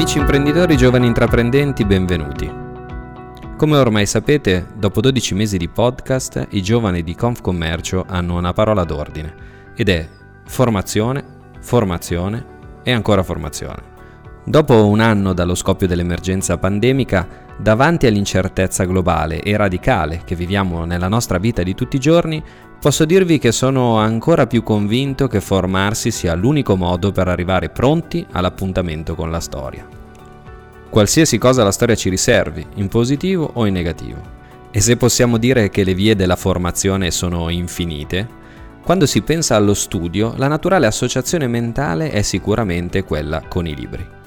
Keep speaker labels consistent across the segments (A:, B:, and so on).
A: Amici imprenditori giovani intraprendenti, benvenuti. Come ormai sapete, dopo 12 mesi di podcast, i giovani di Confcommercio hanno una parola d'ordine ed è formazione, formazione e ancora formazione. Dopo un anno dallo scoppio dell'emergenza pandemica, davanti all'incertezza globale e radicale che viviamo nella nostra vita di tutti i giorni, posso dirvi che sono ancora più convinto che formarsi sia l'unico modo per arrivare pronti all'appuntamento con la storia. Qualsiasi cosa la storia ci riservi, in positivo o in negativo. E se possiamo dire che le vie della formazione sono infinite, quando si pensa allo studio, la naturale associazione mentale è sicuramente quella con i libri.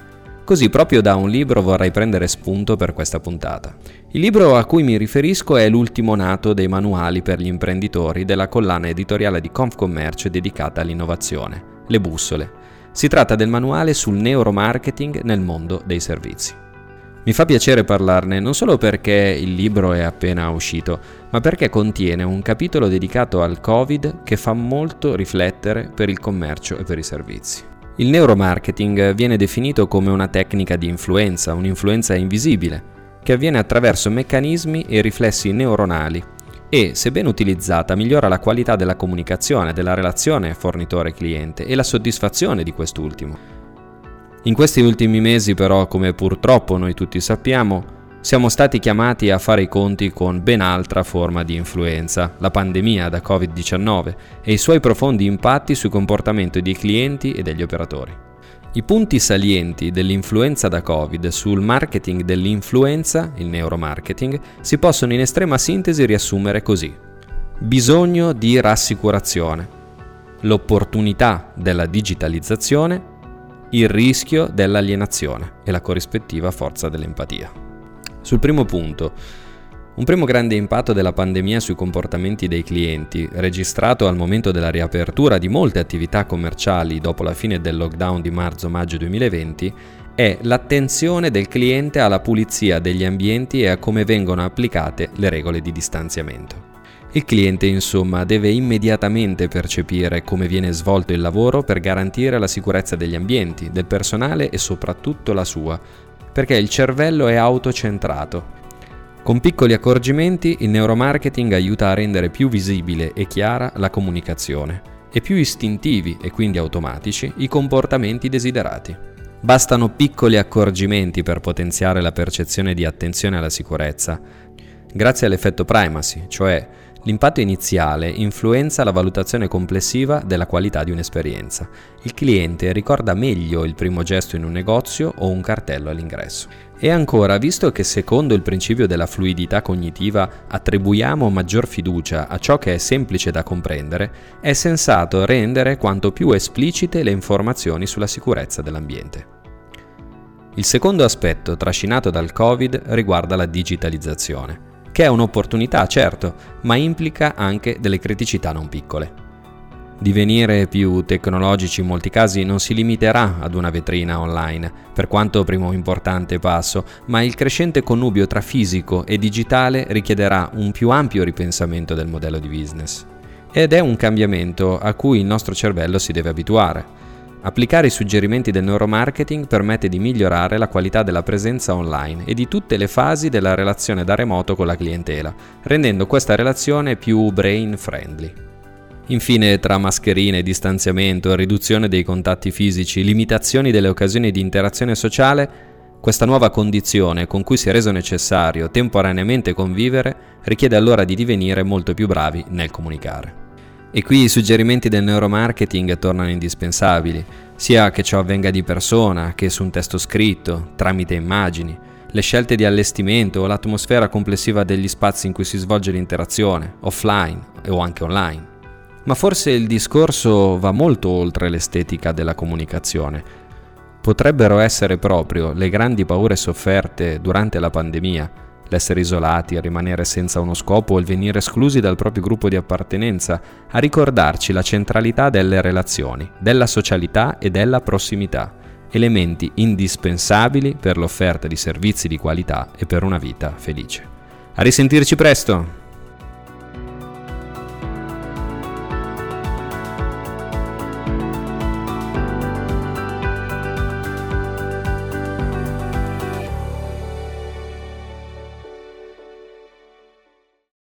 A: Così proprio da un libro vorrei prendere spunto per questa puntata. Il libro a cui mi riferisco è l'ultimo nato dei manuali per gli imprenditori della collana editoriale di Confcommercio dedicata all'innovazione, Le Bussole. Si tratta del manuale sul neuromarketing nel mondo dei servizi. Mi fa piacere parlarne non solo perché il libro è appena uscito, ma perché contiene un capitolo dedicato al Covid che fa molto riflettere per il commercio e per i servizi. Il neuromarketing viene definito come una tecnica di influenza, un'influenza invisibile, che avviene attraverso meccanismi e riflessi neuronali e, se ben utilizzata, migliora la qualità della comunicazione, della relazione fornitore-cliente e la soddisfazione di quest'ultimo. In questi ultimi mesi però, come purtroppo noi tutti sappiamo, siamo stati chiamati a fare i conti con ben altra forma di influenza, la pandemia da Covid-19 e i suoi profondi impatti sul comportamento dei clienti e degli operatori. I punti salienti dell'influenza da Covid sul marketing dell'influenza, il neuromarketing, si possono in estrema sintesi riassumere così. Bisogno di rassicurazione, l'opportunità della digitalizzazione, il rischio dell'alienazione e la corrispettiva forza dell'empatia. Sul primo punto, un primo grande impatto della pandemia sui comportamenti dei clienti, registrato al momento della riapertura di molte attività commerciali dopo la fine del lockdown di marzo-maggio 2020, è l'attenzione del cliente alla pulizia degli ambienti e a come vengono applicate le regole di distanziamento. Il cliente insomma deve immediatamente percepire come viene svolto il lavoro per garantire la sicurezza degli ambienti, del personale e soprattutto la sua, perché il cervello è autocentrato. Con piccoli accorgimenti il neuromarketing aiuta a rendere più visibile e chiara la comunicazione e più istintivi e quindi automatici i comportamenti desiderati. Bastano piccoli accorgimenti per potenziare la percezione di attenzione alla sicurezza, grazie all'effetto primacy, cioè L'impatto iniziale influenza la valutazione complessiva della qualità di un'esperienza. Il cliente ricorda meglio il primo gesto in un negozio o un cartello all'ingresso. E ancora, visto che secondo il principio della fluidità cognitiva attribuiamo maggior fiducia a ciò che è semplice da comprendere, è sensato rendere quanto più esplicite le informazioni sulla sicurezza dell'ambiente. Il secondo aspetto trascinato dal Covid riguarda la digitalizzazione che è un'opportunità, certo, ma implica anche delle criticità non piccole. Divenire più tecnologici in molti casi non si limiterà ad una vetrina online, per quanto primo importante passo, ma il crescente connubio tra fisico e digitale richiederà un più ampio ripensamento del modello di business. Ed è un cambiamento a cui il nostro cervello si deve abituare. Applicare i suggerimenti del neuromarketing permette di migliorare la qualità della presenza online e di tutte le fasi della relazione da remoto con la clientela, rendendo questa relazione più brain friendly. Infine, tra mascherine, distanziamento, riduzione dei contatti fisici, limitazioni delle occasioni di interazione sociale, questa nuova condizione con cui si è reso necessario temporaneamente convivere richiede allora di divenire molto più bravi nel comunicare. E qui i suggerimenti del neuromarketing tornano indispensabili, sia che ciò avvenga di persona che su un testo scritto, tramite immagini, le scelte di allestimento o l'atmosfera complessiva degli spazi in cui si svolge l'interazione, offline o anche online. Ma forse il discorso va molto oltre l'estetica della comunicazione. Potrebbero essere proprio le grandi paure sofferte durante la pandemia l'essere isolati, a rimanere senza uno scopo o il venire esclusi dal proprio gruppo di appartenenza, a ricordarci la centralità delle relazioni, della socialità e della prossimità, elementi indispensabili per l'offerta di servizi di qualità e per una vita felice. A risentirci presto!